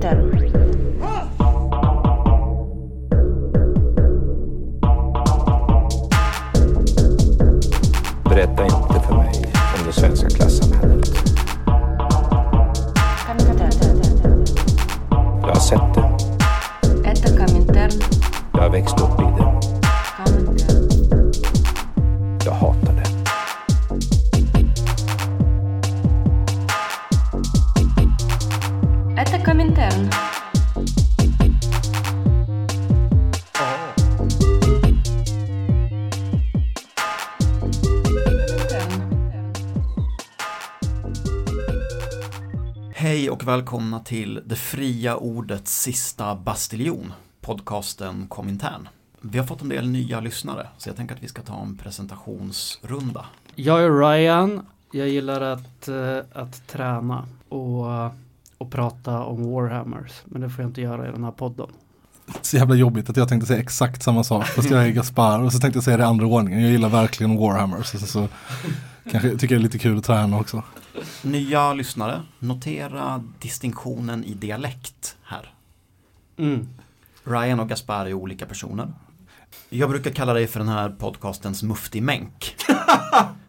Komintern. Välkomna till det fria ordets sista bastiljon, podcasten Komintern. Vi har fått en del nya lyssnare, så jag tänker att vi ska ta en presentationsrunda. Jag är Ryan. Jag gillar att, eh, att träna och, och prata om Warhammers. Men det får jag inte göra i den här podden. så jävla jobbigt att jag tänkte säga exakt samma sak fast jag är Gaspar och så tänkte jag säga det i andra ordningen. Jag gillar verkligen Warhammer så, så, så kanske tycker det är lite kul att träna också. Nya lyssnare, notera distinktionen i dialekt här. Mm. Ryan och Gaspar är olika personer. Jag brukar kalla dig för den här podcastens mufti-mänk.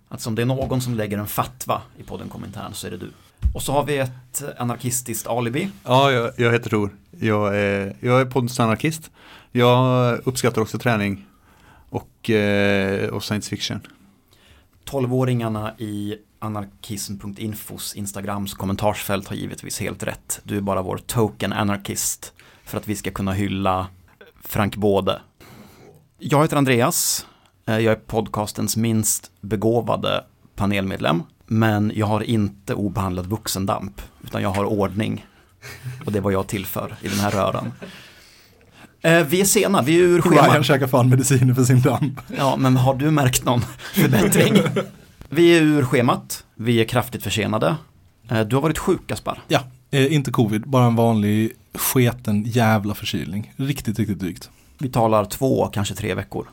alltså om det är någon som lägger en fatwa i podden Komintern så är det du. Och så har vi ett anarkistiskt alibi. Ja, jag, jag heter Tor. Jag är, jag är poddens anarkist. Jag uppskattar också träning och, eh, och science fiction. 12-åringarna i anarkism.infos Instagrams kommentarsfält har givetvis helt rätt. Du är bara vår token anarkist för att vi ska kunna hylla Frank Både. Jag heter Andreas. Eh, jag är podcastens minst begåvade panelmedlem. Men jag har inte obehandlad vuxendamp, utan jag har ordning. Och det är vad jag tillför i den här röran. Eh, Vi är sena, vi är ur schemat. Ryan käkar fan mediciner för sin damp. Ja, men har du märkt någon förbättring? Vi är ur schemat, vi är kraftigt försenade. Eh, Du har varit sjuk, Gaspar. Ja, eh, inte covid, bara en vanlig sketen jävla förkylning. Riktigt, riktigt drygt. Vi talar två, kanske tre veckor.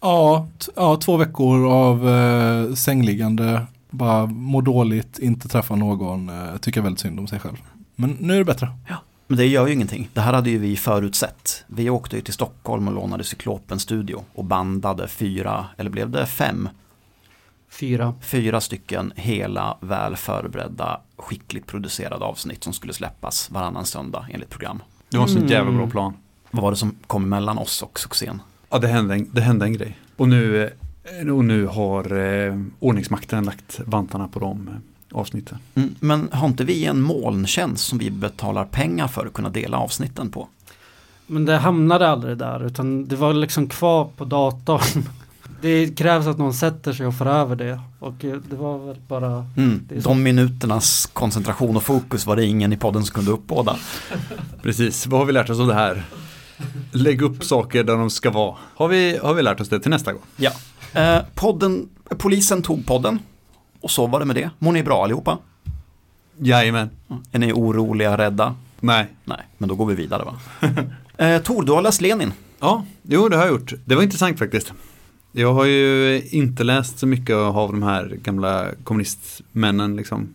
Ja, ja två veckor av eh, sängliggande, bara må dåligt, inte träffa någon, eh, tycker väldigt synd om sig själv. Men nu är det bättre. Men det gör ju ingenting. Det här hade ju vi förutsett. Vi åkte ju till Stockholm och lånade Cyklopen studio och bandade fyra, eller blev det fem? Fyra. Fyra stycken hela, väl förberedda, skickligt producerade avsnitt som skulle släppas varannan söndag enligt program. Det var en så Mm. jävla bra plan. Vad var det som kom mellan oss och succén? Ja, det hände en, det hände en grej. Och nu, eh, och nu har eh, ordningsmakten lagt vantarna på de eh, avsnitten. Mm, men har inte vi en molntjänst som vi betalar pengar för att kunna dela avsnitten på? Men det hamnade aldrig där utan det var liksom kvar på datorn. Det krävs att någon sätter sig och för över det. Och eh, det var väl bara Mm, de minuternas koncentration och fokus var det ingen i podden som kunde uppbåda. Precis, vad har vi lärt oss av det här? Lägg upp saker där de ska vara. Har vi, har vi lärt oss det till nästa gång? Ja. Eh, podden, polisen tog podden och så var det med det. Mår ni bra allihopa? Jajamän. Är ni oroliga, rädda? Nej. Nej, men då går vi vidare va? eh, Tor, du har läst Lenin. Ja, jo det har jag gjort. Det var intressant faktiskt. Jag har ju inte läst så mycket av de här gamla kommunistmännen liksom.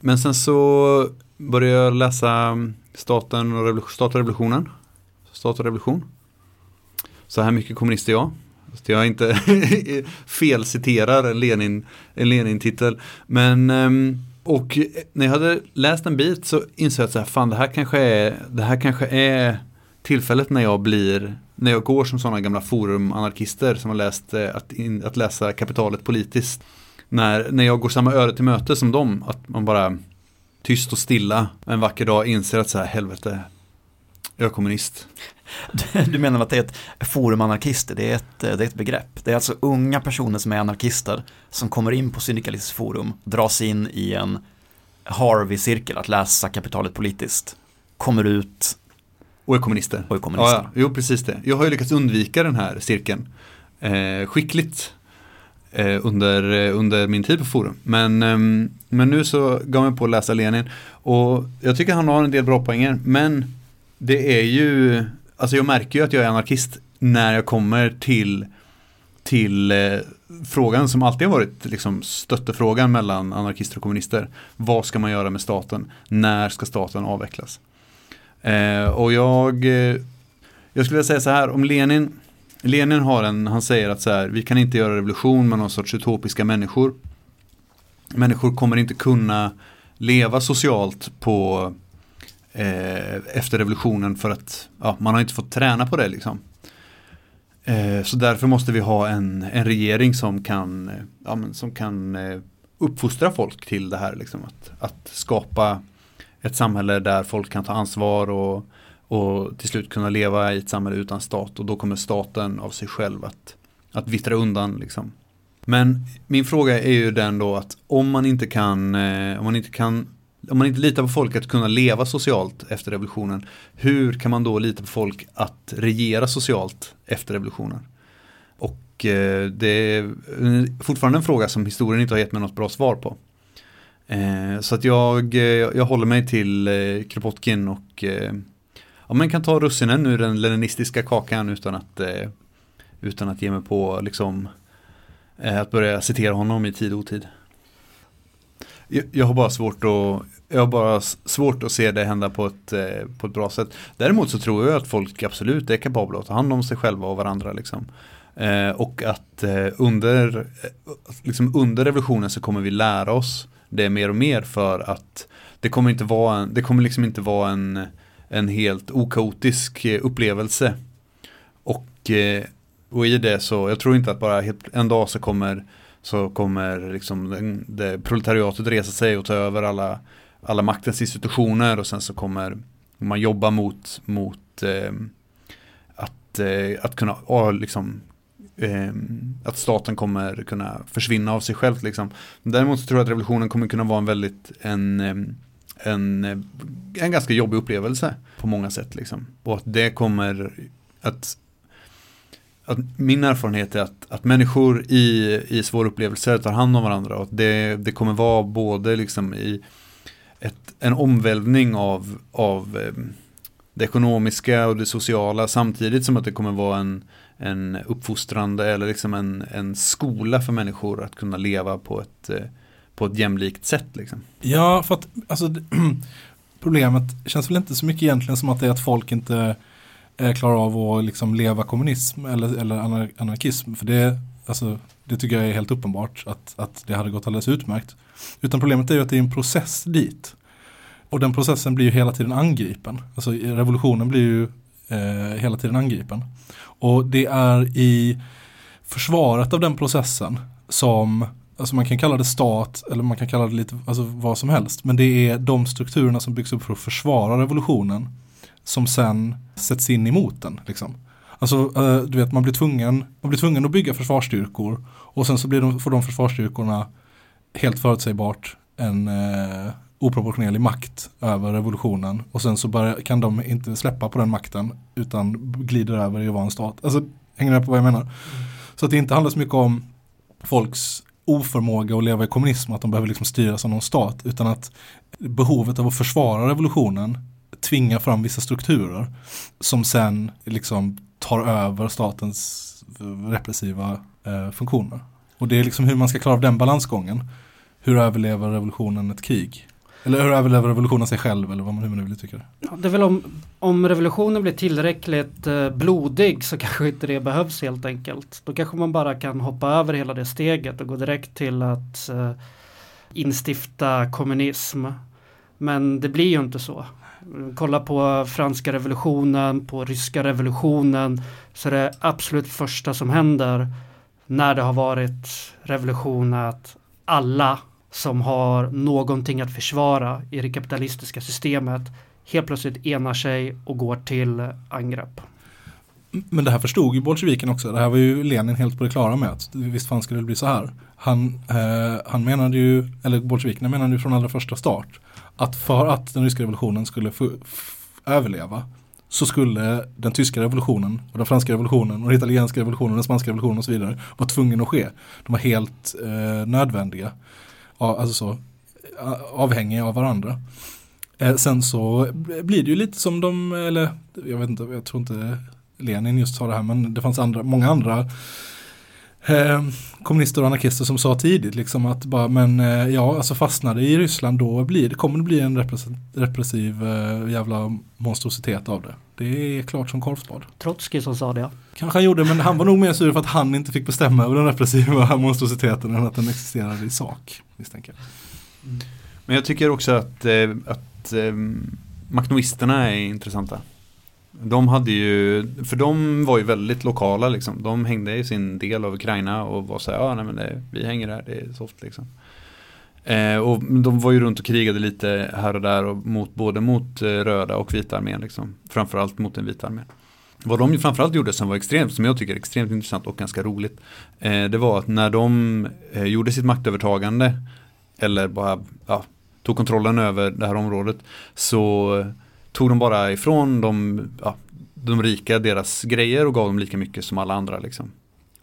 Men sen så började jag läsa Staten och, revolu- Stat och revolutionen. Stat och revolution. Så här mycket kommunist är jag. Fast jag inte felciterar en Lenin, en Lenin-titel. Men, ehm, och när jag hade läst en bit så insåg jag att så här, fan det här kanske är, det här kanske är tillfället när jag blir, när jag går som sådana gamla forumanarkister som har läst eh, att, in, att läsa kapitalet politiskt. När, när jag går samma öde till möte som dem, att man bara tyst och stilla en vacker dag inser att så här, helvete, jag är kommunist. Du menar att det är ett forumanarkister, det är ett, det är ett begrepp. Det är alltså unga personer som är anarkister som kommer in på Syndikalistiskt forum, dras in i en Harvey-cirkel att läsa kapitalet politiskt, kommer ut Och är kommunister. och är kommunister. Ja, ja, jo precis det. Jag har ju lyckats undvika den här cirkeln eh, skickligt eh, under, eh, under min tid på forum. Men, ehm, men nu så gav jag mig på att läsa Lenin och jag tycker han har en del bra poänger. Men det är ju, alltså jag märker ju att jag är anarkist när jag kommer till, till eh, frågan som alltid har varit liksom stöttefrågan mellan anarkister och kommunister. Vad ska man göra med staten? När ska staten avvecklas? Eh, och jag, eh, jag skulle vilja säga så här, om Lenin, Lenin har en, han säger att så här, vi kan inte göra revolution med någon sorts utopiska människor. Människor kommer inte kunna leva socialt på eh, efter revolutionen för att ja, man har inte fått träna på det liksom. Eh, så därför måste vi ha en, en regering som kan, eh, ja, men, som kan eh, uppfostra folk till det här. Liksom, att, att skapa ett samhälle där folk kan ta ansvar och, och till slut kunna leva i ett samhälle utan stat. Och då kommer staten av sig själv att, att vittra undan. Liksom. Men min fråga är ju den då att om man inte kan, eh, om man inte kan om man inte litar på folk att kunna leva socialt efter revolutionen, hur kan man då lita på folk att regera socialt efter revolutionen? Och eh, det är fortfarande en fråga som historien inte har gett mig något bra svar på. Eh, så att jag, eh, jag håller mig till eh, Kropotkin och eh, ja, man kan ta russinen ur den leninistiska kakan utan att, eh, utan att ge mig på liksom, att börja citera honom i tid och otid. Jag, har bara svårt att jag har bara svårt att se det hända på ett, eh, på ett bra sätt. Däremot så tror jag att folk absolut är kapabla att ta hand om sig själva och varandra. Liksom. Eh, och att eh, under, eh, liksom under revolutionen så kommer vi lära oss det mer och mer för att det kommer inte vara en, det kommer liksom inte vara en, en helt okaotisk eh, upplevelse. Och, eh, och i det så, jag tror inte att bara helt, en dag så kommer så kommer liksom den, det proletariatet resa sig och ta över alla, alla maktens institutioner och sen så kommer man jobba mot, mot eh, att, eh, att kunna, ah, liksom, eh, att staten kommer kunna försvinna av sig själv. Liksom. Däremot så tror jag att revolutionen kommer kunna vara en väldigt, en, eh, en, eh, en ganska jobbig upplevelse på många sätt. Liksom. Och att det kommer att att min erfarenhet är att, att människor i, i svåra upplevelser tar hand om varandra och att det, det kommer vara både liksom i ett, en omvälvning av, av ehm, det ekonomiska och det sociala samtidigt som att det kommer vara en, en uppfostrande eller liksom en, en skola för människor att kunna leva på ett, eh, på ett jämlikt sätt. Liksom. Ja, för att alltså, problemet känns väl inte så mycket egentligen som att det är att folk inte Eh, klarar av att liksom leva kommunism eller, eller anarkism. För det, alltså, det tycker jag är helt uppenbart att, att det hade gått alldeles utmärkt. Utan problemet är ju att det är en process dit. Och den processen blir ju hela tiden angripen. Alltså revolutionen blir ju eh, hela tiden angripen. Och det är i försvaret av den processen som Alltså man kan kalla det stat eller man kan kalla det lite alltså vad som helst. Men det är de strukturerna som byggs upp för att försvara revolutionen som sen sätts in emot den. Liksom. Alltså eh, du vet man blir, tvungen, man blir tvungen att bygga försvarsstyrkor och sen så blir de, får de försvarsstyrkorna helt förutsägbart en eh, oproportionerlig makt över revolutionen och sen så börjar, kan de inte släppa på den makten utan glider över i att vara en stat. Alltså hänger ni med på vad jag menar? Så att det inte handlar så mycket om folks oförmåga att leva i kommunism, att de behöver liksom styras av någon stat, utan att behovet av att försvara revolutionen tvingar fram vissa strukturer som sen liksom tar över statens repressiva eh, funktioner. Och det är liksom hur man ska klara av den balansgången. Hur överlever revolutionen ett krig? Eller hur överlever revolutionen sig själv eller vad man, hur man nu vill tycka. det. Ja, det är väl om, om revolutionen blir tillräckligt eh, blodig så kanske inte det behövs helt enkelt. Då kanske man bara kan hoppa över hela det steget och gå direkt till att eh, instifta kommunism. Men det blir ju inte så. Kolla på franska revolutionen, på ryska revolutionen. Så det absolut första som händer när det har varit revolution är att alla som har någonting att försvara i det kapitalistiska systemet helt plötsligt enar sig och går till angrepp. Men det här förstod ju bolsjeviken också. Det här var ju Lenin helt på det klara med. Att visst fan skulle det bli så här. Han, eh, han menade ju, eller bolsjevikerna menade ju från allra första start. Att för att den ryska revolutionen skulle f- överleva så skulle den tyska revolutionen och den franska revolutionen och den italienska revolutionen och den spanska revolutionen och så vidare vara tvungen att ske. De var helt eh, nödvändiga. Ja, alltså så, eh, avhängiga av varandra. Eh, sen så blir det ju lite som de, eller jag vet inte, jag tror inte Lenin just sa det här men det fanns andra, många andra eh, kommunister och anarkister som sa tidigt liksom att bara, men eh, ja, alltså fastnar det i Ryssland då blir det, kommer det bli en repressiv, repressiv eh, jävla monstrositet av det. Det är klart som korvspad. Trotskij som sa det. Kanske han gjorde, men han var nog mer sur för att han inte fick bestämma över den repressiva monstrositeten än att den existerade i sak, misstänker jag. Men jag tycker också att, eh, att eh, maktnoisterna är intressanta. De hade ju, för de var ju väldigt lokala liksom. De hängde i sin del av Ukraina och var så här, ja nej men det, vi hänger här, det är soft liksom. Eh, och de var ju runt och krigade lite här och där och mot, både mot eh, röda och vita armén liksom. Framförallt mot den vita armén. Vad de ju framförallt gjorde som var extremt, som jag tycker är extremt intressant och ganska roligt. Eh, det var att när de eh, gjorde sitt maktövertagande eller bara ja, tog kontrollen över det här området så tog de bara ifrån de, ja, de rika deras grejer och gav dem lika mycket som alla andra. Liksom.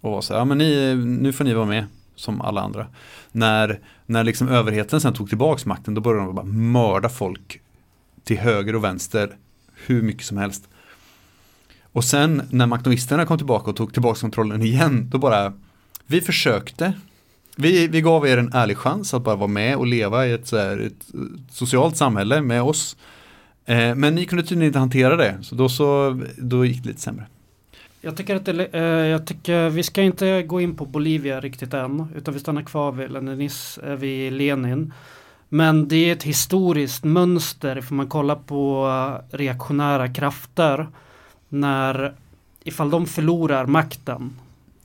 Och var så här, ja men ni, nu får ni vara med som alla andra. När, när liksom överheten sen tog tillbaks makten då började de bara mörda folk till höger och vänster hur mycket som helst. Och sen när maktoisterna kom tillbaka och tog tillbaka kontrollen igen då bara vi försökte vi, vi gav er en ärlig chans att bara vara med och leva i ett, så här, ett socialt samhälle med oss. Eh, men ni kunde tydligen inte hantera det, så då, så, då gick det lite sämre. Jag tycker att det, eh, jag tycker vi ska inte gå in på Bolivia riktigt än, utan vi stannar kvar vid Leninis, eh, vid Lenin. Men det är ett historiskt mönster, ifall man kollar på eh, reaktionära krafter, när ifall de förlorar makten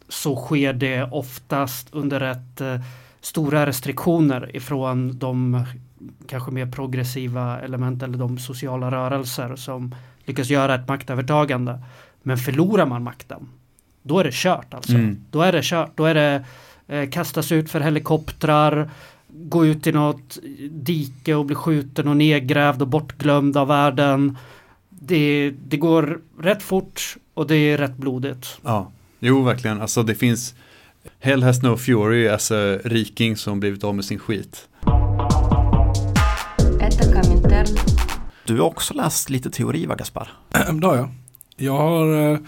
så sker det oftast under rätt eh, stora restriktioner ifrån de kanske mer progressiva element eller de sociala rörelser som lyckas göra ett maktövertagande. Men förlorar man makten, då är det kört alltså. Mm. Då är det kört. Då är det eh, kastas ut för helikoptrar, gå ut i något dike och bli skjuten och nedgrävd och bortglömd av världen. Det, det går rätt fort och det är rätt blodigt. Ja, jo verkligen. Alltså det finns Hell has no fury, alltså riking som blivit av med sin skit. Du har också läst lite teori va Gaspar? Det har jag. Jag har eh,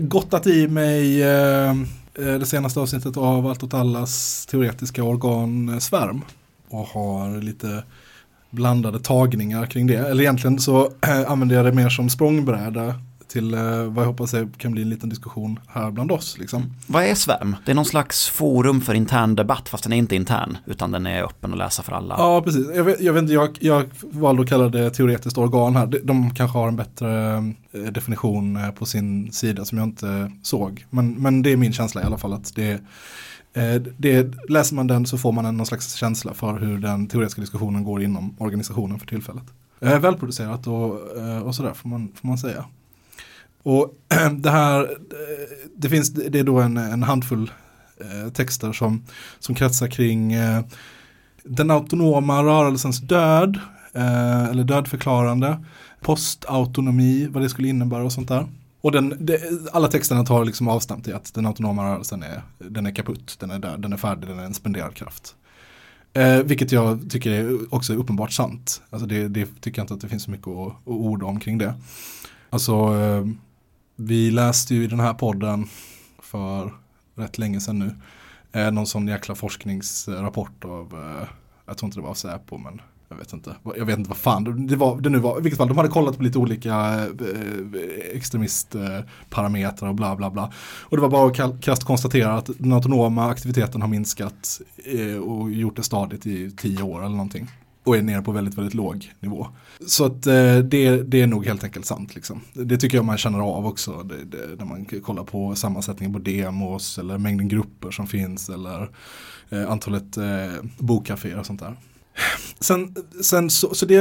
gottat i mig eh, eh, det senaste avsnittet av Allt åt allas teoretiska organ eh, Svärm. Och har lite blandade tagningar kring det. Eller egentligen så eh, använder jag det mer som språngbräda till eh, vad jag hoppas kan bli en liten diskussion här bland oss. Liksom. Vad är Svärm? Det är någon slags forum för intern debatt fast den är inte intern utan den är öppen att läsa för alla. Ja, precis. Jag, vet, jag, vet, inte, jag, jag valde att kalla det teoretiskt organ här. De, de kanske har en bättre eh, definition eh, på sin sida som jag inte såg. Men, men det är min känsla i alla fall att det det, läser man den så får man en någon slags känsla för hur den teoretiska diskussionen går inom organisationen för tillfället. Välproducerat och, och sådär får man, får man säga. Och det här, eh, det finns, det är då en, en handfull eh, texter som, som kretsar kring eh, den autonoma rörelsens död, eller dödförklarande, postautonomi, vad det skulle innebära och sånt där. Och den, det, alla texterna tar liksom avstamp i att den autonoma rörelsen är, den är kaputt, den är död, den är färdig, den är en spenderad kraft. Eh, vilket jag tycker är också är uppenbart sant. Alltså det, det tycker jag inte att det finns så mycket att, att orda om kring det. Alltså eh, vi läste ju i den här podden för rätt länge sedan nu. Eh, någon sån jäkla forskningsrapport av, eh, jag tror inte det var av Säpo men jag vet inte. Jag vet inte vad fan det var. Det nu var. I vilket fall, de hade kollat på lite olika eh, eh extremistparametrar och bla bla bla. Och det var bara att krasst konstatera att den autonoma aktiviteten har minskat eh, och gjort det stadigt i tio år eller någonting. Och är nere på väldigt, väldigt låg nivå. Så att eh, det, det är nog helt enkelt sant. Liksom. Det tycker jag man känner av också. Det, det, när man kollar på sammansättningen på demos eller mängden grupper som finns eller eh, antalet eh, bokkaféer och sånt där. Sen, sen så, så det,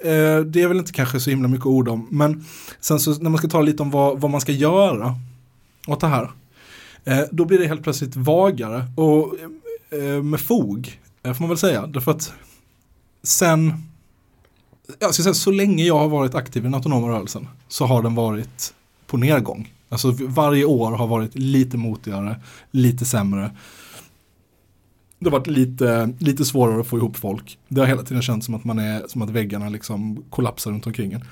eh, det är väl inte kanske så himla mycket ord om. Men sen så när man ska ta lite om vad, vad man ska göra åt det här. Eh, då blir det helt plötsligt vagare och eh, med fog eh, får man väl säga. Därför att sen, jag ska säga så länge jag har varit aktiv i den autonoma rörelsen så har den varit på nedgång. Alltså varje år har varit lite motigare, lite sämre. det har varit lite, lite svårare att få ihop folk. Det har hela tiden känts som att, man är, som att väggarna liksom kollapsar runt omkring en.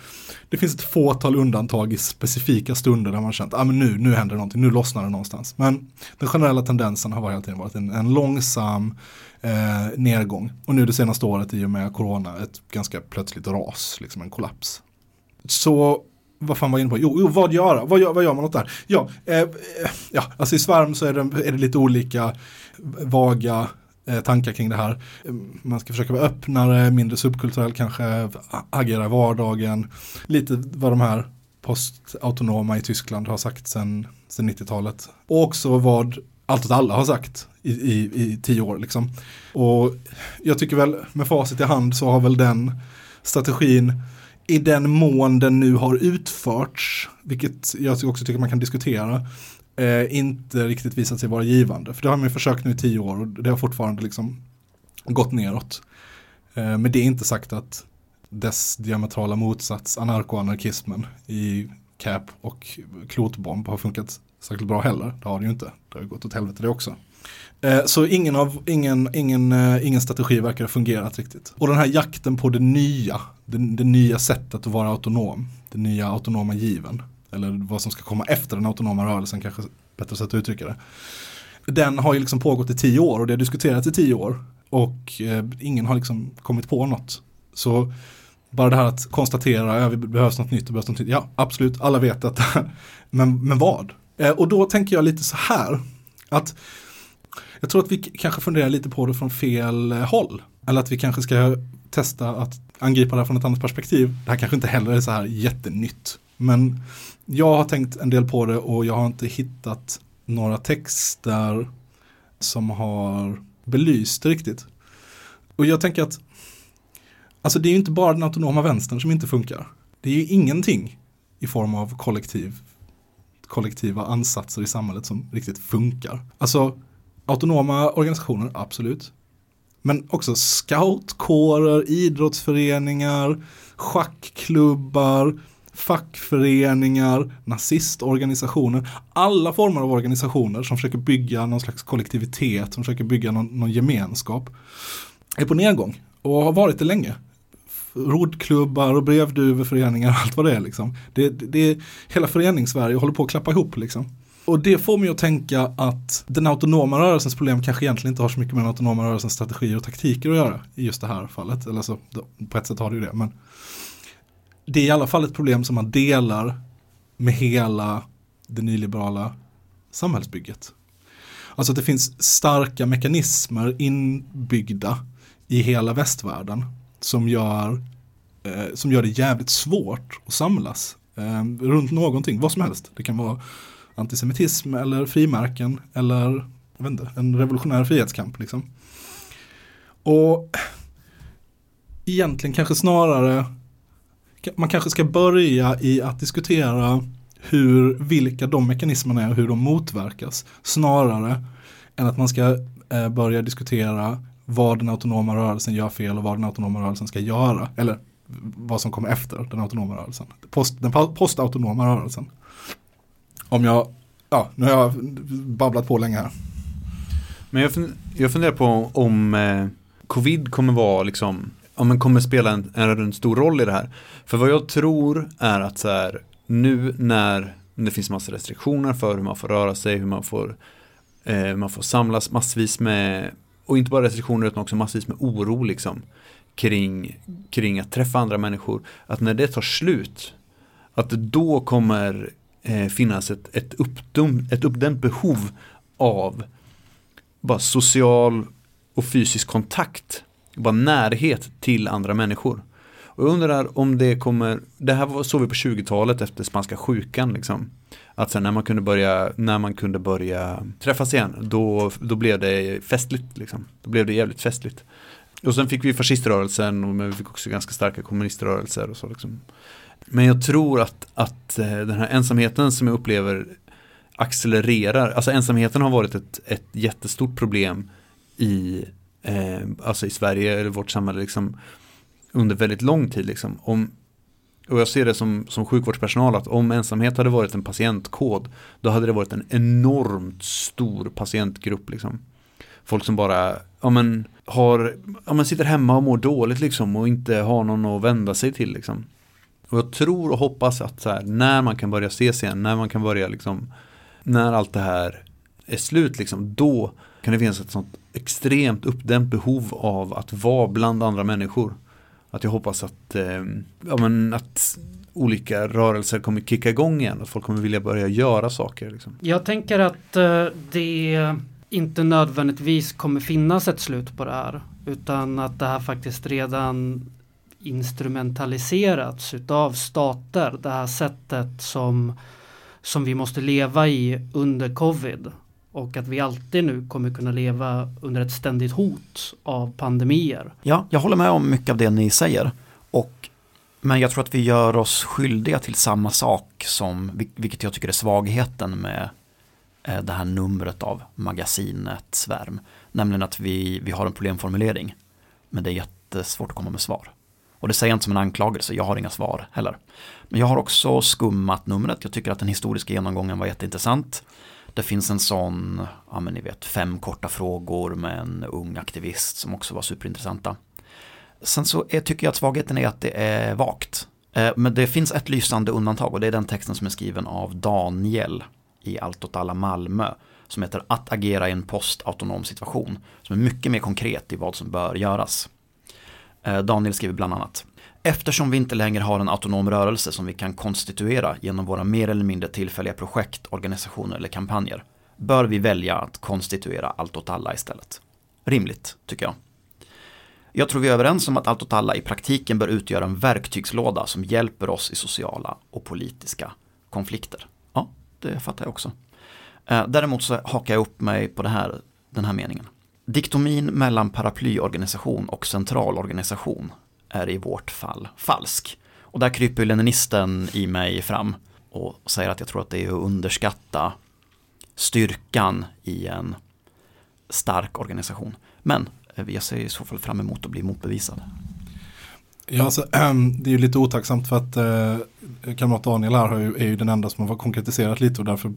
Det finns ett fåtal undantag i specifika stunder där man känt att ah, nu, nu händer det någonting, nu lossnar det någonstans. Men den generella tendensen har hela tiden varit en, en långsam eh, nedgång. Och nu det senaste året i och med corona ett ganska plötsligt ras, liksom en kollaps. Så vad fan var jag inne på? Jo, jo vad göra? Vad gör, vad gör man åt det här? Ja, eh, eh ja, alltså i Svärm så är det, är det lite olika vaga eh, tankar kring det här. Man ska försöka vara öppnare, mindre subkulturell kanske, agera i vardagen. Lite vad de här postautonoma i Tyskland har sagt sedan 90-talet. Och också vad allt åt alla har sagt i, i, i tio år. Liksom. Och jag tycker väl med facit i hand så har väl den strategin i den mån den nu har utförts, vilket jag också tycker man kan diskutera, eh, inte riktigt visat sig vara givande. För det har man ju försökt nu i tio år och det har fortfarande liksom gått neråt. Eh, men det är inte sagt att dess diametrala motsats, anarkoanarkismen i CAP och klotbomb har funkat särskilt bra heller. Det har det ju inte. Det har ju gått åt helvete det också. Eh, så ingen, av, ingen, ingen, eh, ingen strategi verkar ha fungerat riktigt. Och den här jakten på det nya, det, det nya sättet att vara autonom, den nya autonoma given, eller vad som ska komma efter den autonoma rörelsen kanske bättre sätt att uttrycka det. Den har ju liksom pågått i tio år och det har diskuterats i tio år och eh, ingen har liksom kommit på något. Så bara det här att konstatera, ja, vi behövs något nytt, det behövs något nytt. Ja, absolut, alla vet att, men, men vad? Eh, och då tänker jag lite så här, att jag tror att vi kanske funderar lite på det från fel eh, håll. Eller att vi kanske ska testa att angripa det här från ett annat perspektiv. Det här kanske inte heller är så här jättenytt. Men jag har tänkt en del på det och jag har inte hittat några texter som har belyst det riktigt. Och jag tänker att alltså det är ju inte bara den autonoma vänstern som inte funkar. Det är ju ingenting i form av kollektiv, kollektiva ansatser i samhället som riktigt funkar. Alltså autonoma organisationer, absolut. Men också scoutkårer, idrottsföreningar, schackklubbar, fackföreningar, nazistorganisationer, alla former av organisationer som försöker bygga någon slags kollektivitet, som försöker bygga någon, någon gemenskap, är på nedgång och har varit det länge. Rodklubbar och brevduveföreningar, allt vad det är liksom. Det, det, det, hela föreningssverige håller på att klappa ihop liksom. Och det får mig att tänka att den autonoma rörelsens problem kanske egentligen inte har så mycket med den autonoma rörelsens strategier och taktiker att göra i just det här fallet. Eller så, på ett sätt har det ju det. Men det är i alla fall ett problem som man delar med hela det nyliberala samhällsbygget. Alltså att det finns starka mekanismer inbyggda i hela västvärlden som gör, eh, som gör det jävligt svårt att samlas eh, runt någonting, vad som helst. Det kan vara antisemitism eller frimärken eller jag vet inte, en revolutionär frihetskamp. Liksom. Och egentligen kanske snarare man kanske ska börja i att diskutera hur, vilka de mekanismerna är och hur de motverkas. Snarare än att man ska eh, börja diskutera vad den autonoma rörelsen gör fel och vad den autonoma rörelsen ska göra. Eller vad som kommer efter den autonoma rörelsen. Post, den postautonoma rörelsen. Om jag, ja, nu har jag babblat på länge här. Men jag, fun jag funderar på om eh, covid kommer vara liksom, om den kommer spela en, en, stor roll i det här. För vad jag tror är att så här, nu när det finns massa restriktioner för hur man får röra sig, hur man får, eh, man får samlas massvis med, och inte bara restriktioner utan också massvis med oro liksom kring, kring att träffa andra människor. Att när det tar slut, att då kommer eh, finnas ett, ett, uppdum, ett uppdämt behov av bara social och fysisk kontakt, bara närhet till andra människor. Och jag undrar om det kommer, det här såg vi på 20-talet efter spanska sjukan liksom. Att sen när man kunde börja, när man kunde börja träffas igen, då, då blev det festligt liksom. Då blev det jävligt festligt. Och sen fick vi fasciströrelsen och vi fick också ganska starka kommuniströrelser och så liksom. Men jag tror att, att eh, den här ensamheten som jag upplever accelererar. Alltså ensamheten har varit ett, ett jättestort problem i, eh, alltså i Sverige eller vårt samhälle liksom, under väldigt lång tid. Liksom. Om, och jag ser det som, som sjukvårdspersonal att om ensamhet hade varit en patientkod då hade det varit en enormt stor patientgrupp. Liksom. Folk som bara ja men, har, ja men sitter hemma och mår dåligt liksom och inte har någon att vända sig till liksom. Och jag tror och hoppas att så här, när man kan börja ses igen, när man kan börja liksom, när allt det här är slut liksom, då kan det finnas ett sånt extremt uppdämt behov av att vara bland andra människor. Att jag hoppas att, eh, ja, men att olika rörelser kommer kicka igång igen, att folk kommer vilja börja göra saker. Liksom. Jag tänker att eh, det inte nödvändigtvis kommer finnas ett slut på det här. Utan att det här faktiskt redan instrumentaliserats utav stater. Det här sättet som, som vi måste leva i under covid. Och att vi alltid nu kommer kunna leva under ett ständigt hot av pandemier. Ja, jag håller med om mycket av det ni säger. Och, men jag tror att vi gör oss skyldiga till samma sak som, vilket jag tycker är svagheten med eh, det här numret av magasinet Svärm. Nämligen att vi, vi har en problemformulering. Men det är jättesvårt att komma med svar. Och det säger jag inte som en anklagelse, jag har inga svar heller. Men jag har också skummat numret, jag tycker att den historiska genomgången var jätteintressant. Det finns en sån, ja men ni vet, fem korta frågor med en ung aktivist som också var superintressanta. Sen så är, tycker jag att svagheten är att det är vagt. Eh, men det finns ett lysande undantag och det är den texten som är skriven av Daniel i Allt åt alla Malmö. Som heter Att agera i en postautonom situation. Som är mycket mer konkret i vad som bör göras. Eh, Daniel skriver bland annat Eftersom vi inte längre har en autonom rörelse som vi kan konstituera genom våra mer eller mindre tillfälliga projekt, organisationer eller kampanjer bör vi välja att konstituera allt åt alla istället. Rimligt, tycker jag. Jag tror vi är överens om att allt åt alla i praktiken bör utgöra en verktygslåda som hjälper oss i sociala och politiska konflikter. Ja, det fattar jag också. Eh, däremot så hakar jag upp mig på det här, den här meningen. Diktomin mellan paraplyorganisation och centralorganisation är i vårt fall falsk. Och där kryper leninisten i mig fram och säger att jag tror att det är att underskatta styrkan i en stark organisation. Men eh, jag ser i så fall fram emot att bli motbevisad. Ja, alltså, ehm, det är ju lite otacksamt för att eh, kamrat Daniel här har ju, är ju den enda som har konkretiserat lite och därför eh,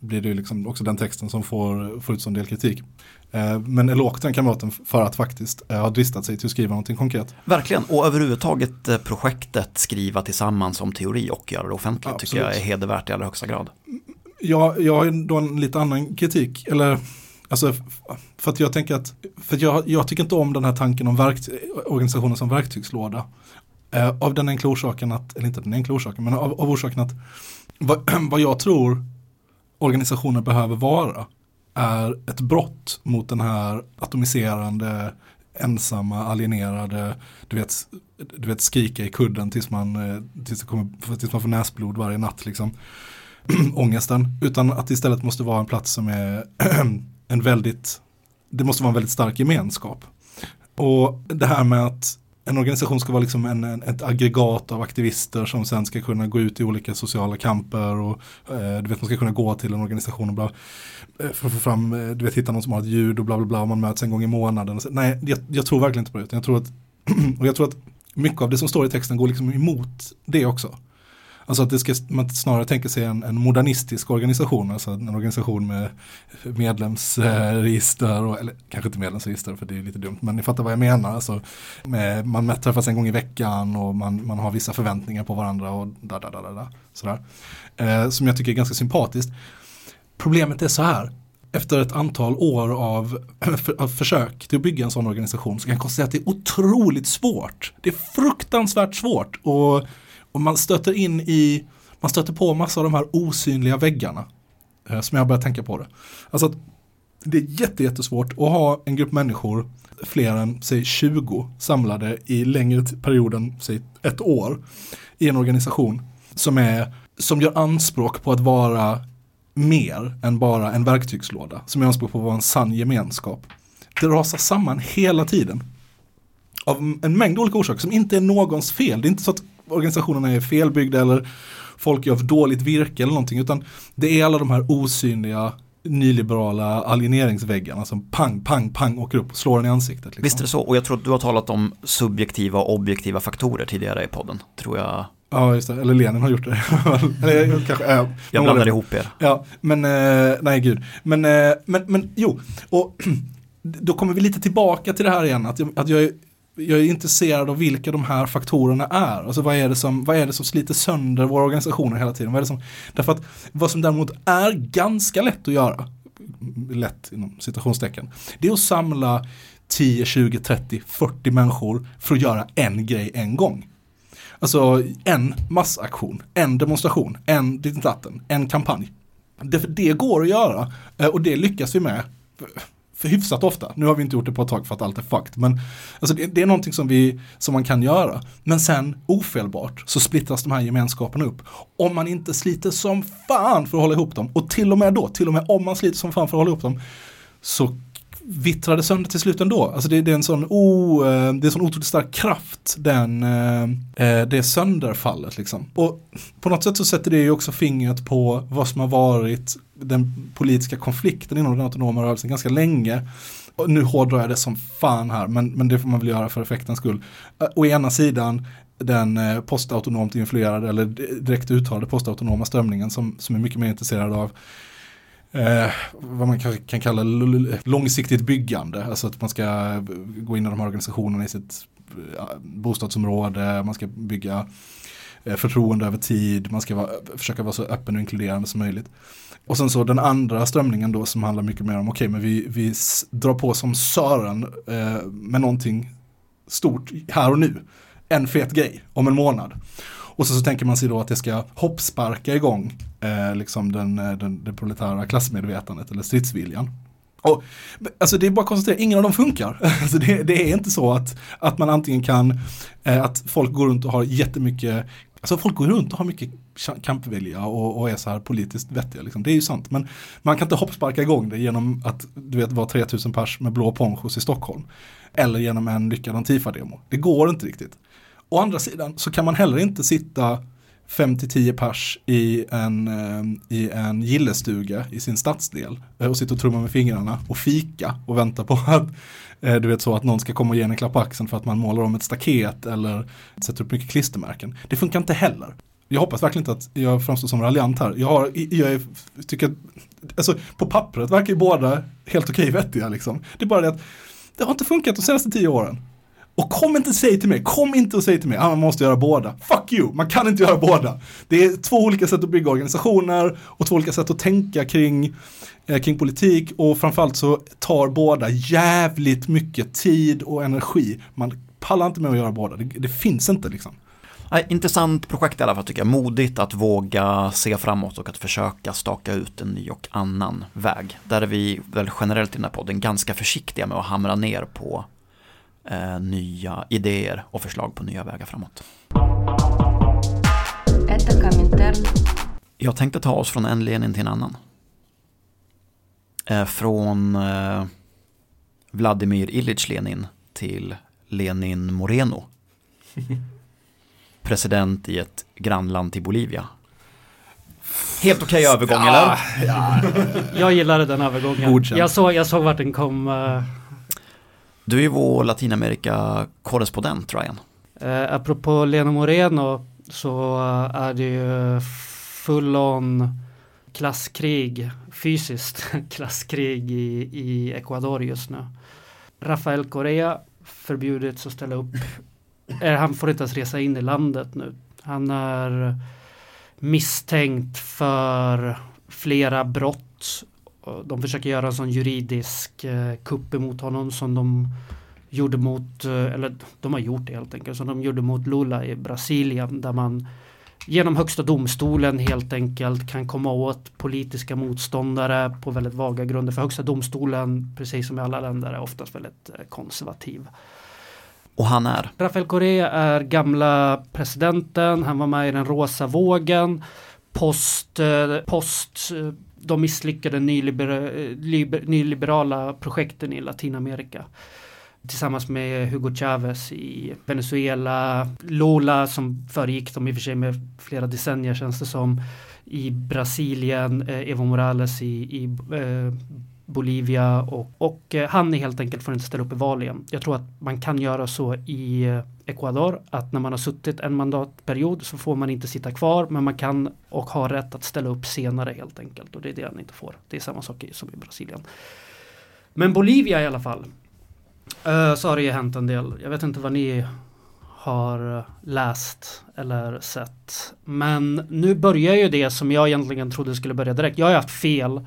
blir det liksom också den texten som får, får ut som del kritik. Eh, men eloge till den kamraten för att faktiskt eh, ha dristat sig till att skriva någonting konkret. Verkligen, och överhuvudtaget eh, projektet skriva tillsammans om teori och göra det offentligt tycker jag är hedervärt i allra högsta grad. Jag, jag har då en lite annan kritik, eller alltså för att jag tänker att, för att jag, jag tycker inte om den här tanken om verkt, organisationen som verktygslåda. Eh, av den enkla orsaken att, eller inte den enkla orsaken, men av, av orsaken att vad, vad jag tror organisationer behöver vara är ett brott mot den här atomiserande, ensamma, alienerade, du vet, du vet skrika i kudden tills man, eh, tills, det kommer, tills man får näsblod varje natt liksom ångesten, utan att det istället måste vara en plats som är en väldigt, det måste vara en väldigt stark gemenskap. Och det här med att en organisation ska vara liksom en, en, ett aggregat av aktivister som sen ska kunna gå ut i olika sociala kamper och eh, du vet man ska kunna gå till en organisation och bla, eh, för att få fram, eh, du vet hitta någon som har ett ljud och bla bla bla och man möts en gång i månaden. Och så, nej, jag, jag tror verkligen inte på det. utan Jag tror att, och jag tror att mycket av det som står i texten går liksom emot det också. Alltså att det ska, man snarare tänker sig en, en modernistisk organisation, alltså en organisation med medlemsregister, och, eller kanske inte medlemsregister för det är lite dumt, men ni fattar vad jag menar. Alltså, med, man träffas en gång i veckan och man, man har vissa förväntningar på varandra och da, da, da, da, da, sådär. Eh, som jag tycker är ganska sympatiskt. Problemet är så här, efter ett antal år av, av försök till att bygga en sån organisation så kan jag konstatera att det är otroligt svårt. Det är fruktansvärt svårt och, och man stöter in i, man stöter på massa av de här osynliga väggarna. Eh, som jag börjar tänka på det. Alltså att det är jätte, jättesvårt att ha en grupp människor, fler än säg 20 samlade i längre period än säg ett år i en organisation som, är, som gör anspråk på att vara mer än bara en verktygslåda. Som gör anspråk på att vara en sann gemenskap. Det rasar samman hela tiden. Av en mängd olika orsaker som inte är någons fel. Det är inte så att organisationerna är felbyggda eller folk gör dåligt virke eller någonting. Utan det är alla de här osynliga nyliberala alieneringsväggarna som pang, pang, pang åker upp och slår en i ansiktet. Liksom. Visst är det så, och jag tror att du har talat om subjektiva och objektiva faktorer tidigare i podden, tror jag. Ja, just det. Eller Lenin har gjort det. Eller kanske, äh, Jag blandar ihop er. Ja, men eh, nej gud. Men, eh, men, men jo, och då kommer vi lite tillbaka till det här igen, att jag, att jag jag är intresserad av vilka de här faktorerna är. Alltså vad är det som, vad är det som sliter sönder våra organisationer hela tiden? Vad är det som, därför att vad som däremot är ganska lätt att göra, lätt inom citationstecken, det är att samla 10, 20, 30, 40 människor för att göra en grej en gång. Alltså en massaktion, en demonstration, en ditten en kampanj. Det, det går att göra eh, och det lyckas vi med för hyfsat ofta. Nu har vi inte gjort det på ett tag för att allt är fucked. Men alltså det, det, är någonting som, vi, som man kan göra. Men sen ofelbart så splittras de här gemenskaperna upp. Om man inte sliter som fan för att hålla ihop dem. Och till och med då, till och med om man sliter som fan för att hålla ihop dem. Så vittrade sönder till slut ändå. Alltså det, det är en sån, oh, det är en sån otroligt stark kraft, den, eh, eh, det sönderfallet liksom. Och på något sätt så sätter det ju också fingret på vad som har varit den politiska konflikten inom den autonoma rörelsen ganska länge. Och nu hårdrar jag det som fan här, men, men det får man väl göra för effektens skull. Eh, å ena sidan den postautonomt influerade eller direkt uttalade postautonoma strömningen som, som är mycket mer intresserad av eh, vad man kan, kan kalla långsiktigt byggande. Alltså att man ska gå in i de här organisationerna i sitt eh, bostadsområde, man ska bygga eh, förtroende över tid, man ska vara, försöka vara så öppen och inkluderande som möjligt. Och sen så den andra strömningen då som handlar mycket mer om, okej okay, men vi, vi drar på som Sören eh, med någonting stort här och nu. En fet grej om en månad. Och så, så tänker man sig då att det ska hoppsparka igång eh, liksom den, eh, den, det proletära klassmedvetandet eller stridsviljan. Och, alltså det är bara att konstatera, ingen av dem funkar. Alltså det, det är inte så att, att man antingen kan, eh, att folk går runt och har jättemycket, alltså folk går runt och har mycket kampvilja och, och är så här politiskt vettiga. Liksom. Det är ju sant, men man kan inte hoppsparka igång det genom att du vet vara 3000 pers med blå ponchos i Stockholm. Eller genom en lyckad Antifa-demo. Det går inte riktigt. Å andra sidan så kan man heller inte sitta 5-10 pers i en, eh, i en gillestuga i sin stadsdel eh, och sitta och trumma med fingrarna och fika och vänta på att eh, du vet så att någon ska komma och ge en klapp på axeln för att man målar om ett staket eller sätter upp mycket klistermärken. Det funkar inte heller. Jag hoppas verkligen inte att jag framstår som raljant här. Jag, har, jag är, tycker att, alltså på pappret verkar ju båda helt okej vettiga liksom. Det är bara det att det har inte funkat de senaste tio åren. Och kom inte och säg till mig, kom inte och säg till mig att ah, man måste göra båda. Fuck you, man kan inte göra båda. Det är två olika sätt att bygga organisationer och två olika sätt att tänka kring, eh, kring politik och framförallt så tar båda jävligt mycket tid och energi. Man pallar inte med att göra båda, det, det finns inte liksom. Intressant projekt i alla fall tycker jag. Modigt att våga se framåt och att försöka staka ut en ny och annan väg. Där är vi väl generellt i den här podden ganska försiktiga med att hamra ner på eh, nya idéer och förslag på nya vägar framåt. Jag tänkte ta oss från en Lenin till en annan. Eh, från eh, Vladimir Ilyich Lenin till Lenin Moreno. President i ett grannland till Bolivia. Helt okej okay övergång ja, eller? Ja. Jag gillade den övergången. Jag såg, jag såg vart den kom. Uh du är ju vår Latinamerika-korrespondent Ryan. Eh, apropå Lena Moreno så är det ju full on klasskrig, fysiskt klasskrig i, i Ecuador just nu. Rafael Correa förbjudits att ställa upp. Eh, han får inte ens resa in i landet nu. Han är misstänkt för flera brott de försöker göra en sån juridisk eh, kupp emot honom som de gjorde mot, eh, eller de har gjort det helt enkelt, som de gjorde mot Lula i Brasilien där man genom högsta domstolen helt enkelt kan komma åt politiska motståndare på väldigt vaga grunder. För högsta domstolen, precis som i alla länder, är oftast väldigt eh, konservativ. Och han är? Rafael Correa är gamla presidenten, han var med i den rosa vågen. Post, post de misslyckade nyliber liber, nyliberala projekten i Latinamerika. Tillsammans med Hugo Chavez i Venezuela, Lola som föregick dem i och för sig med flera decennier känns det som. I Brasilien, eh, Evo Morales i, i eh, Bolivia och, och eh, han är helt enkelt får inte ställa upp i val igen. Jag tror att man kan göra så i eh, Ecuador att när man har suttit en mandatperiod så får man inte sitta kvar men man kan och har rätt att ställa upp senare helt enkelt och det är det han inte får. Det är samma sak som i Brasilien. Men Bolivia i alla fall. Eh, så har det ju hänt en del. Jag vet inte vad ni har läst eller sett. Men nu börjar ju det som jag egentligen trodde skulle börja direkt. Jag har ju haft fel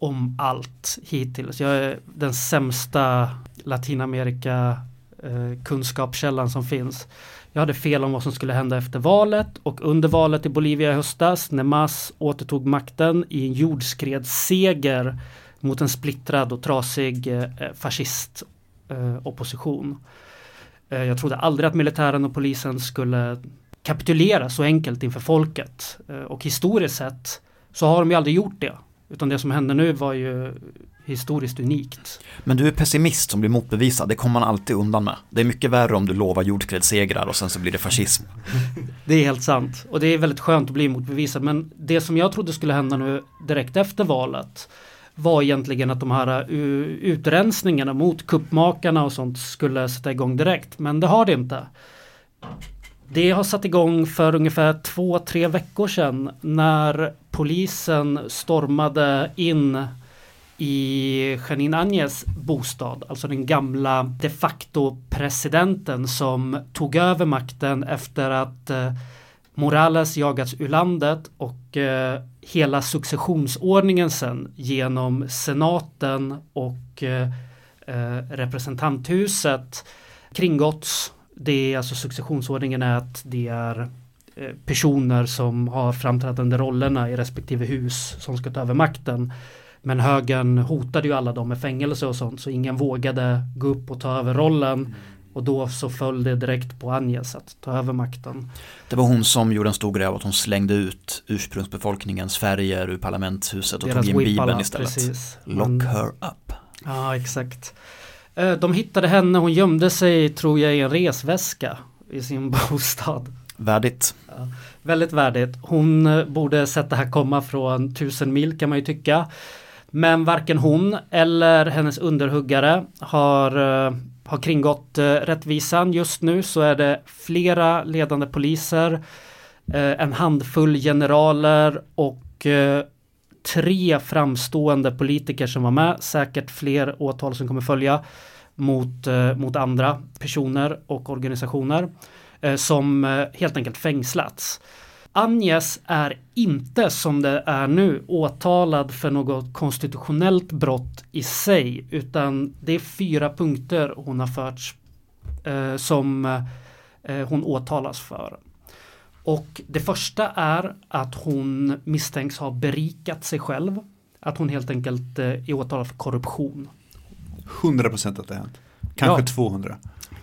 om allt hittills. Jag är den sämsta Latinamerika eh, kunskapskällan som finns. Jag hade fel om vad som skulle hända efter valet och under valet i Bolivia i höstas när Mas återtog makten i en jordskredsseger mot en splittrad och trasig eh, fascistopposition. Eh, eh, jag trodde aldrig att militären och polisen skulle kapitulera så enkelt inför folket. Eh, och historiskt sett så har de ju aldrig gjort det. Utan det som hände nu var ju historiskt unikt. Men du är pessimist som blir motbevisad, det kommer man alltid undan med. Det är mycket värre om du lovar jordskredssegrar och sen så blir det fascism. Det är helt sant. Och det är väldigt skönt att bli motbevisad. Men det som jag trodde skulle hända nu direkt efter valet var egentligen att de här uh, utrensningarna mot kuppmakarna och sånt skulle sätta igång direkt. Men det har det inte. Det har satt igång för ungefär två, tre veckor sedan när polisen stormade in i Janine Agnes bostad, alltså den gamla de facto presidenten som tog över makten efter att eh, Morales jagats ur landet och eh, hela successionsordningen sen genom senaten och eh, eh representanthuset kringgåtts. Det är alltså successionsordningen är att det är eh, personer som har framträdande rollerna i respektive hus som ska ta över makten. Men högern hotade ju alla dem med fängelse och sånt så ingen vågade gå upp och ta över rollen. Och då så föll det direkt på Agnes att ta över makten. Det var hon som gjorde en stor grej av att hon slängde ut ursprungsbefolkningens färger ur parlamentshuset och Deras tog in bibeln istället. precis. Lock Men- her up. Ja, exakt. Eh, De hittade henne, hon gömde sig tror jag i en resväska i sin bostad. Värdigt. Väldigt värdigt. Hon eh, borde sett det här komma från tusen mil kan man ju tycka. Men varken hon eller hennes underhuggare har, eh, har kringgått rättvisan. Just nu så är det flera ledande poliser, en handfull generaler och tre framstående politiker som var med. Säkert fler åtal som kommer följa mot, eh, mot andra personer och organisationer eh, som eh, helt enkelt fängslats. Agnes är inte som det är nu åtalad för något konstitutionellt brott i sig utan det är fyra punkter hon har förts eh, som eh, hon åtalas för. Och det första är att hon misstänks ha berikat sig själv. Att hon helt enkelt eh, är åtalad för korruption. 100% att det har hänt. Kanske Ja. 200.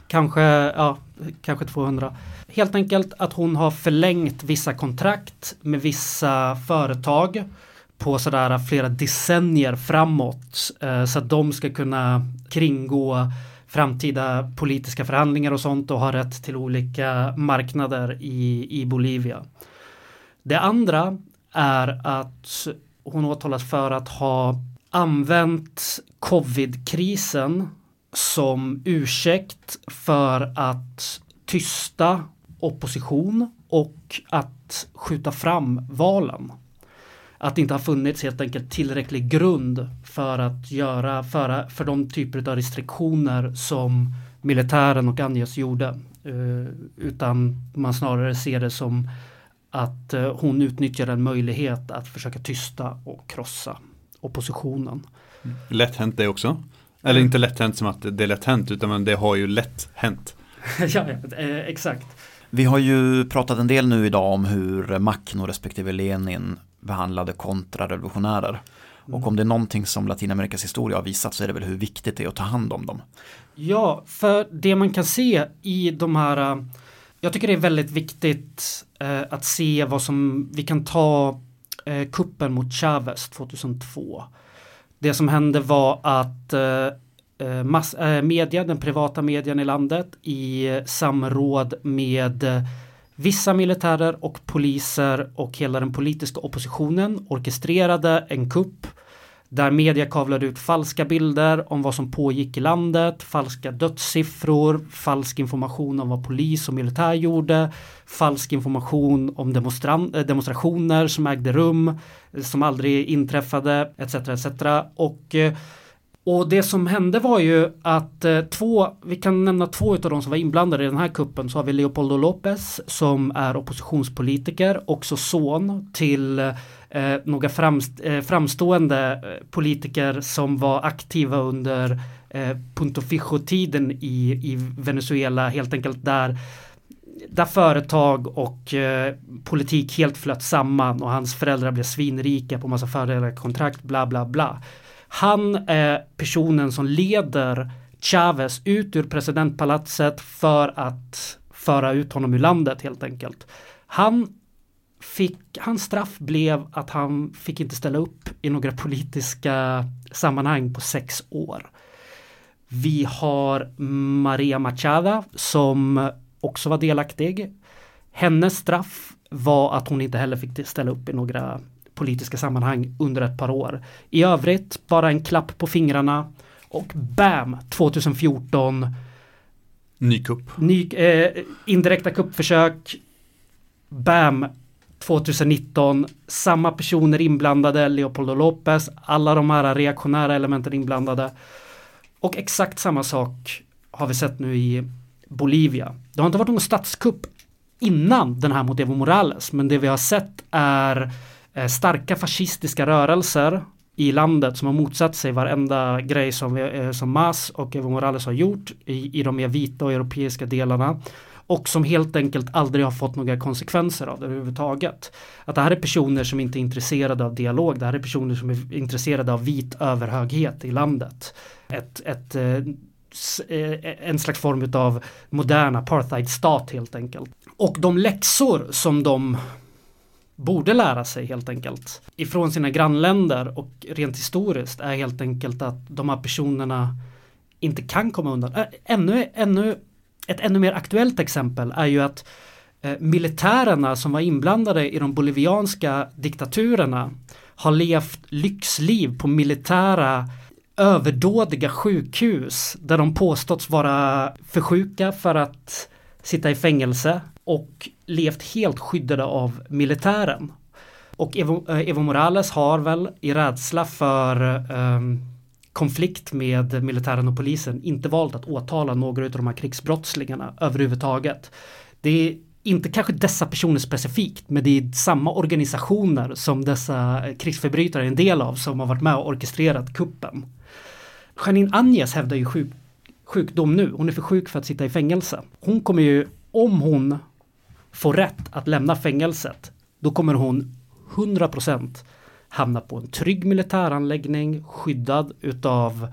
Kanske, ja, kanske 200. Helt enkelt att hon har förlängt vissa kontrakt med vissa företag på sådär flera decennier framåt eh, så att de ska kunna kringgå framtida politiska förhandlingar och sånt och har rätt till olika marknader i, i Bolivia. Det andra är att hon åtalas för att ha använt covidkrisen som ursäkt för att tysta opposition och att skjuta fram valen. Att det inte har funnits helt enkelt tillräcklig grund för att göra för, för de typer av restriktioner som militären och Agnes gjorde. Eh, utan man snarare ser det som att eh, hon utnyttjar en möjlighet att försöka tysta och krossa oppositionen. Lätt hänt det också. Eller inte lätt hänt som att det är lätt hänt utan det har ju lätt hänt. ja, eh, exakt. Vi har ju pratat en del nu idag om hur Makhno respektive Lenin behandlade kontrarevolutionärer. Och om det är någonting som Latinamerikas historia har visat så är det väl hur viktigt det är att ta hand om dem. Ja, för det man kan se i de här Jag tycker det är väldigt viktigt eh, att se vad som vi kan ta eh, kuppen mot Chavez 2002. Det som hände var att eh, eh, mass, eh, media, den privata medien i landet i eh, samråd med eh, vissa militärer och poliser och hela den politiska oppositionen orkestrerade en kupp där media kavlade ut falska bilder om vad som pågick i landet, falska dödssiffror, falsk information om vad polis och militär gjorde, falsk information om eh, demonstrationer som ägde rum, eh, som aldrig inträffade, etc. etc. Och eh, Och det som hände var ju att två, vi kan nämna två av de som var inblandade i den här kuppen. Så har vi Leopoldo López som är oppositionspolitiker, också son till eh, några framst, eh, framstående eh, politiker som var aktiva under eh, Punto Fijo-tiden i, i Venezuela, helt enkelt där där företag och eh, politik helt flöt samman och hans föräldrar blev svinrika på massa fördelar, kontrakt, bla bla bla. Han är personen som leder Chavez ut ur presidentpalatset för att föra ut honom ur landet helt enkelt. Han fick, hans straff blev att han fick inte ställa upp i några politiska sammanhang på sex år. Vi har Maria Machada som också var delaktig. Hennes straff var att hon inte heller fick ställa upp i några politiska sammanhang under ett par år. I övrigt bara en klapp på fingrarna och BAM 2014 Ny kupp. ny, eh, indirekta kuppförsök BAM 2019 samma personer inblandade Leopoldo Lopez, alla de här reaktionära elementen inblandade. Och exakt samma sak har vi sett nu i Bolivia. Det har inte varit någon statskupp innan den här mot Evo Morales men det vi har sett är eh, starka fascistiska rörelser i landet som har motsatt sig varenda grej som, vi, eh, som Mas och Evo Morales har gjort i, i de mer vita och europeiska delarna och som helt enkelt aldrig har fått några konsekvenser av det överhuvudtaget. Att det här är personer som inte är intresserade av dialog, det här är personer som är intresserade av vit överhöghet i landet. Ett, ett, eh, eh, en slags form av modern apartheidstat helt enkelt. Och de läxor som de borde lära sig helt enkelt ifrån sina grannländer och rent historiskt är helt enkelt att de här personerna inte kan komma undan. Ännu, ännu, ett ännu mer aktuellt exempel är ju att eh, militärerna som var inblandade i de bolivianska diktaturerna har levt lyxliv på militära överdådiga sjukhus där de påståtts vara för sjuka för att sitta i fängelse och levt helt skyddade av militären. Och Evo, eh, Evo Morales har väl i rädsla för um, konflikt med militären och polisen inte valt att åtala några av de här krigsbrottslingarna överhuvudtaget. Det är inte kanske dessa personer specifikt, men det är samma organisationer som dessa eh, krigsförbrytare är en del av som har varit med och orkestrerat kuppen. Janine Agnes hävdar ju sjuk, sjukdom nu. Hon är för sjuk för att sitta i fängelse. Hon kommer ju, om hon får rätt att lämna fängelset, då kommer hon 100% hamna på en trygg militäranläggning, skyddad utav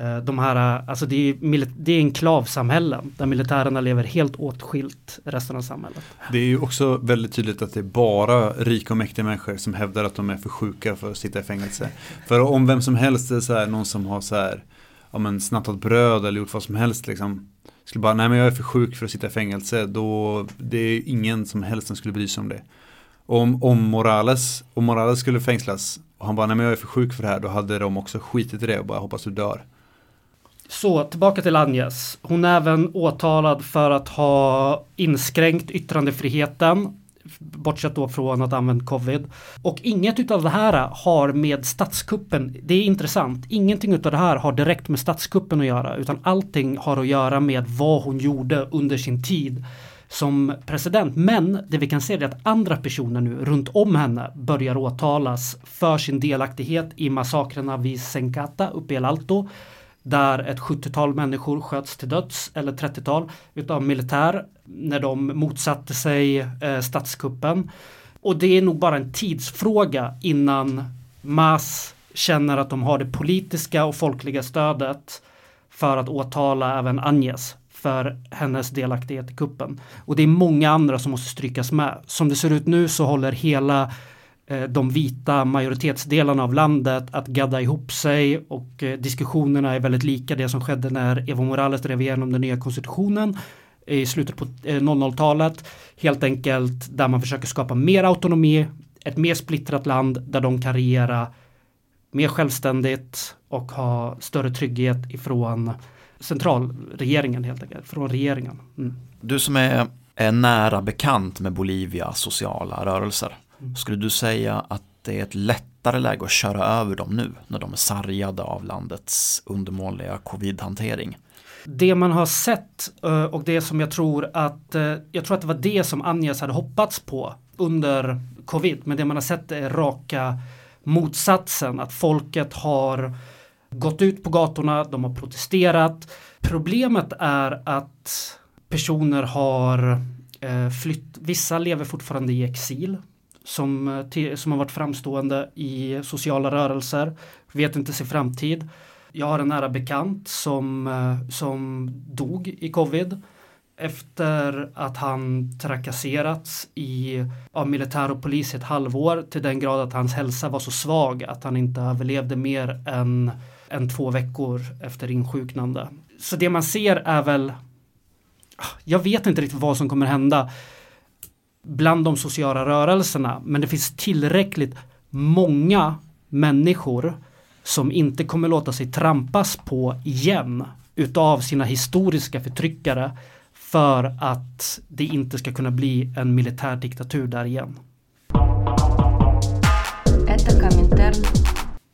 eh, de här, eh, alltså det är, mili- det är enklavsamhällen där militärerna lever helt åtskilt resten av samhället. Det är ju också väldigt tydligt att det är bara rika och mäktiga människor som hävdar att de är för sjuka för att sitta i fängelse. För om vem som helst är så här, någon som har så här, ja men snattat bröd eller gjort vad som helst liksom. Skulle bara, nej men jag är för sjuk för att sitta i fängelse. Då, det är ingen som helst som skulle bry sig om det. Om, om Morales, om Morales skulle fängslas och han bara, nej men jag är för sjuk för det här. Då hade de också skitit i det och bara hoppas du dör. Så tillbaka till Agnes. Hon är även åtalad för att ha inskränkt yttrandefriheten. Bortsett då från att använda covid. Och inget utav det här har med statskuppen, det är intressant, ingenting utav det här har direkt med statskuppen att göra. Utan allting har att göra med vad hon gjorde under sin tid som president. Men det vi kan se är att andra personer nu runt om henne börjar åtalas för sin delaktighet i massakrerna vid Senkata uppe i El Alto där ett 70-tal människor sköts till döds, eller 30-tal, utav militär när de motsatte sig eh, statskuppen. Och det är nog bara en tidsfråga innan Mas känner att de har det politiska och folkliga stödet för att åtala även Agnes för hennes delaktighet i kuppen. Och det är många andra som måste strykas med. Som det ser ut nu så håller hela eh, de vita majoritetsdelarna av landet att gadda ihop sig och eh, diskussionerna är väldigt lika det som skedde när Evo Morales drev igenom den nya konstitutionen i slutet på eh, 00-talet. Helt enkelt där man försöker skapa mer autonomi, ett mer splittrat land där de kan regera mer självständigt och ha större trygghet ifrån centralregeringen helt enkelt, från regeringen. Mm. Du som är, är nära bekant med Bolivias sociala rörelser. Skulle du säga att det är ett lättare läge att köra över dem nu när de är sargade av landets undermåliga covid-hantering. Det man har sett eh, och det som jag tror att eh, jag tror att det var det som Agnes hade hoppats på under covid. Men det man har sett är raka motsatsen. Att folket har gått ut på gatorna, de har protesterat. Problemet är att personer har eh, flytt. Vissa lever fortfarande i exil som, eh, som har varit framstående i sociala rörelser, vet inte sin framtid. Jag har en nära bekant som, eh, som dog i covid efter att han trakasserats i, av militär och polis i ett halvår till den grad att hans hälsa var så svag att han inte överlevde mer än, än två veckor efter insjuknande. Så det man ser är väl, ah, jag vet inte riktigt vad som kommer hända bland de sociala rörelserna, men det finns tillräckligt många människor som inte kommer låta sig trampas på igen utav sina historiska förtryckare för att det inte ska kunna bli en militär diktatur där igen.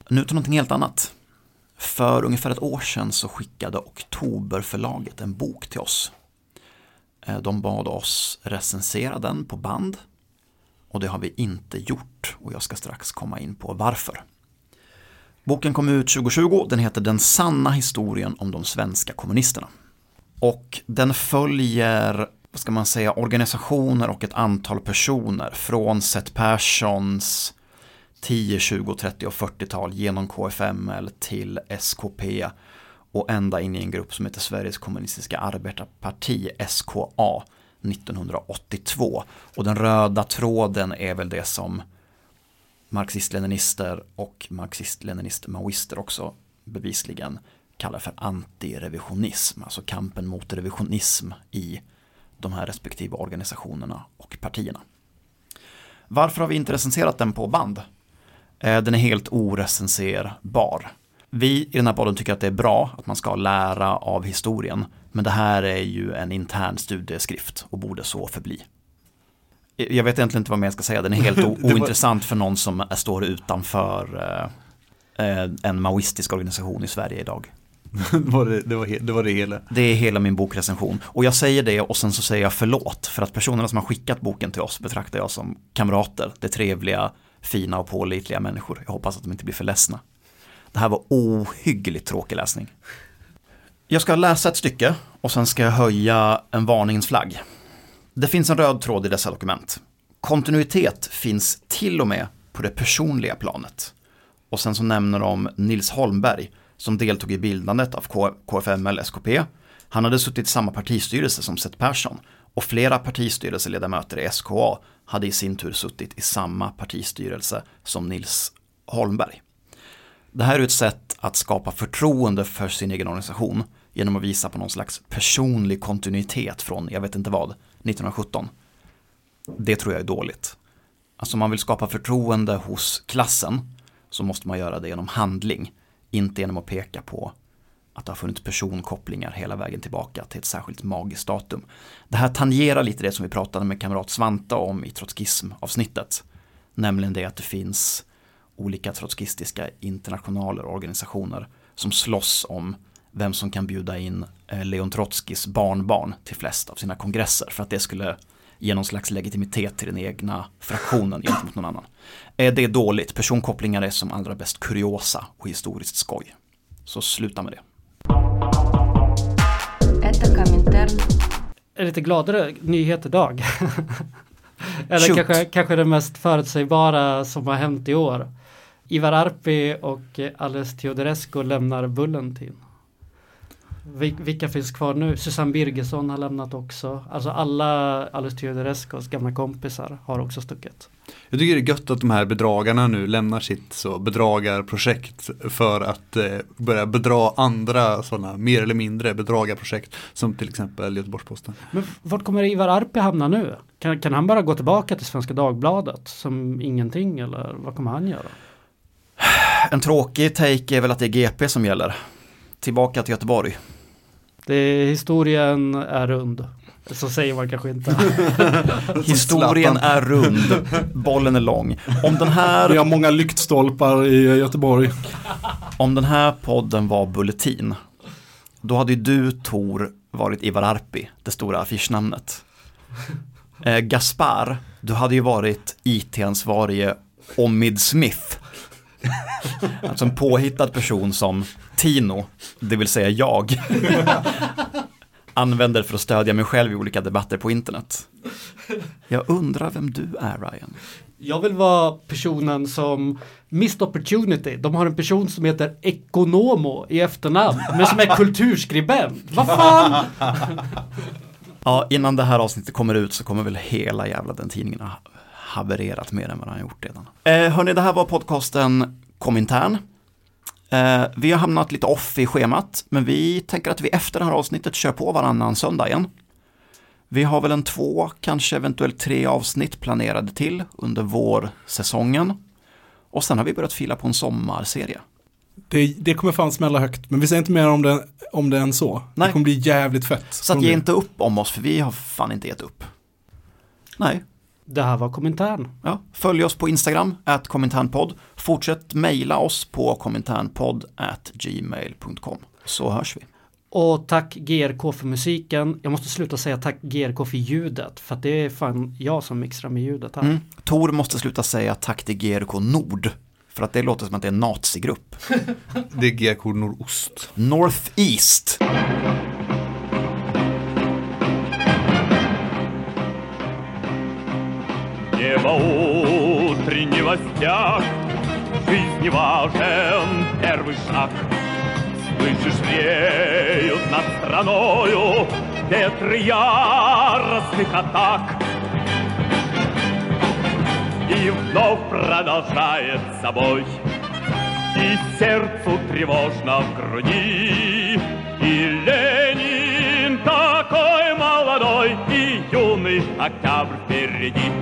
Nu till någonting helt annat. För ungefär ett år sedan så skickade Oktoberförlaget en bok till oss. Eh, de bad oss recensera den på band och det har vi inte gjort och jag ska strax komma in på varför. Boken kom ut 2020, den heter Den sanna historien om de svenska kommunisterna. Och den följer, vad ska man säga, organisationer och ett antal personer från Seth Perssons 10, 20, 30 och 40-tal genom KFML till SKP och ända in i en grupp som heter Sveriges kommunistiska arbetarparti, SKA, 1982. Och den röda tråden är väl det som marxist-leninister och marxist-leninist-maoister också bevisligen kallar för antirevisionism, alltså kampen mot revisionism i de här respektive organisationerna och partierna. Varför har vi inte recenserat den på band? Eh, Den är helt orecenserbar. Vi i den här podden tycker att det är bra att man ska lära av historien, men det här är ju en intern studieskrift och borde så förbli. Jag vet egentligen inte vad mer jag ska säga, den är helt ointressant för någon som står utanför eh, eh, en maoistisk organisation i Sverige idag. det, var det, det, var det var det hela. Det är hela min bokrecension. Och jag säger det och sen så säger jag förlåt. För att personerna som har skickat boken till oss betraktar jag som kamrater. Det trevliga, fina och pålitliga människor. Jag hoppas att de inte blir för ledsna. Det här var ohyggligt tråkig läsning. Jag ska läsa ett stycke och sen ska jag höja en varningens flagg. Det finns en röd tråd i dessa dokument. Kontinuitet finns till och med på det personliga planet. Och sen så nämner de Nils Holmberg som deltog i bildandet av KFML SKP. Han hade suttit i samma partistyrelse som Seth Persson och flera partistyrelseledamöter i SKA hade i sin tur suttit i samma partistyrelse som Nils Holmberg. Det här är ett sätt att skapa förtroende för sin egen organisation genom att visa på någon slags personlig kontinuitet från, jag vet inte vad, 1917. Det tror jag är dåligt. Alltså om man vill skapa förtroende hos klassen så måste man göra det genom handling, inte genom att peka på att det har funnits personkopplingar hela vägen tillbaka till ett särskilt magiskt datum. Det här tangerar lite det som vi pratade med kamrat Svante om i trotskism-avsnittet. Nämligen det att det finns olika trotskistiska internationaler och organisationer som slåss om vem som kan bjuda in eh, Leon Trotskis barnbarn till flest av sina kongresser för att det skulle ge någon slags legitimitet till den egna fraktionen gentemot någon annan. Det är dåligt, personkopplingar är som allra bäst kuriosa och historiskt skoj. Så sluta med det. Это Коминтерн. En lite gladare nyhet idag. Eller Shoot. kanske, kanske det mest förutsägbara som har hänt i år. Ivar Arpi och eh, Alice Teodorescu lämnar Bulletin. Vil- Vilka finns kvar nu? Susanne Birgersson har lämnat också. Alltså alla Alice Teodorescus gamla kompisar har också stuckit. Jag tycker det är gött att de här bedragarna nu lämnar sitt så bedragarprojekt för att eh, börja bedra andra sådana mer eller mindre bedragarprojekt som till exempel Göteborgs-Posten. Men vart kommer Ivar Arpi hamna nu? Kan, kan han bara gå tillbaka till Svenska Dagbladet som ingenting eller vad kommer han göra? En tråkig take är väl att det är GP som gäller. Tillbaka till Göteborg. Det, historien är rund. Så säger man kanske inte. Historien är rund, bollen är lång. Om den Vi här, har många lyktstolpar i Göteborg. om den här podden var Bulletin, då hade ju du Tor varit Ivar Arpi, det stora affischnamnet. Eh, Gaspar, du hade ju varit IT-ansvarige Omid Smith. Alltså en påhittad person som Tino, det vill säga jag, använder för att stödja mig själv i olika debatter på internet. Jag undrar vem du är Ryan. Jag vill vara personen som Missed Opportunity. De har en person som heter Ekonomo i efternamn, men som är kulturskribent. Vad fan? Ja, innan det här avsnittet kommer ut så kommer väl hela jävla den tidningen ha havererat mer än vad den har gjort redan. Eh, hörni, det här var podcasten Komintern. Eh, vi har hamnat lite off i schemat, men vi tänker att vi efter det här avsnittet kör på varannan söndag igen. Vi har väl en två, kanske eventuellt tre avsnitt planerade till under vårsäsongen. Och sen har vi börjat fila på en sommarserie. Det, det kommer fan smälla högt, men vi säger inte mer om det, om det än så. Nej. Det kommer bli jävligt fett. Så att ge inte upp om oss, för vi har fan inte gett upp. Nej, Det här var kommentaren. Ja, följ oss på Instagram, at kominternpodd. Fortsätt mejla oss på kominternpodd gmail.com. Så hörs vi. Och tack GRK för musiken. Jag måste sluta säga tack GRK för ljudet. För att det är fan jag som mixar med ljudet här. Mm. Tor måste sluta säga tack till GRK Nord. För att det låter som att det är en nazigrupp. Det är GK Nordost. Northeast. Небо утренний стяг, жизни важен первый шаг. Слышишь, веют над страною ветры яростных атак. И вновь продолжает собой И сердцу тревожно в груди И Ленин такой молодой И юный октябрь впереди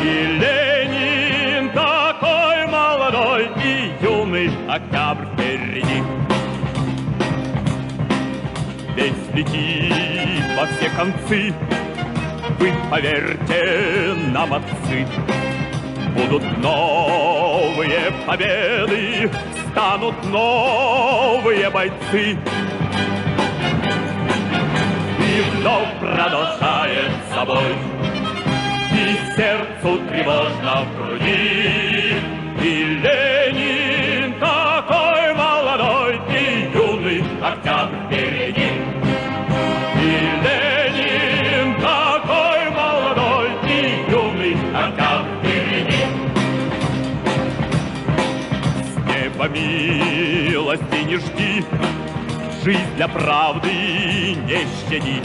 И Ленин такой молодой И юный октябрь впереди. Весь летит во все концы Вы поверьте нам, отцы. Будут новые победы Станут новые бойцы. И вновь продолжает собой И сердцу тревожно в груди. И Ленин такой молодой И юный октябрь впереди. И Ленин такой молодой И юный октябрь впереди. С неба милости не жди Жизнь для правды не щади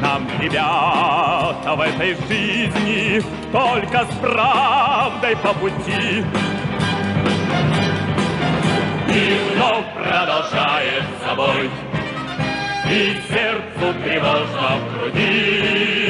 нам, ребята, в этой жизни Только с правдой по пути. И вновь продолжает собой И сердцу тревожно в груди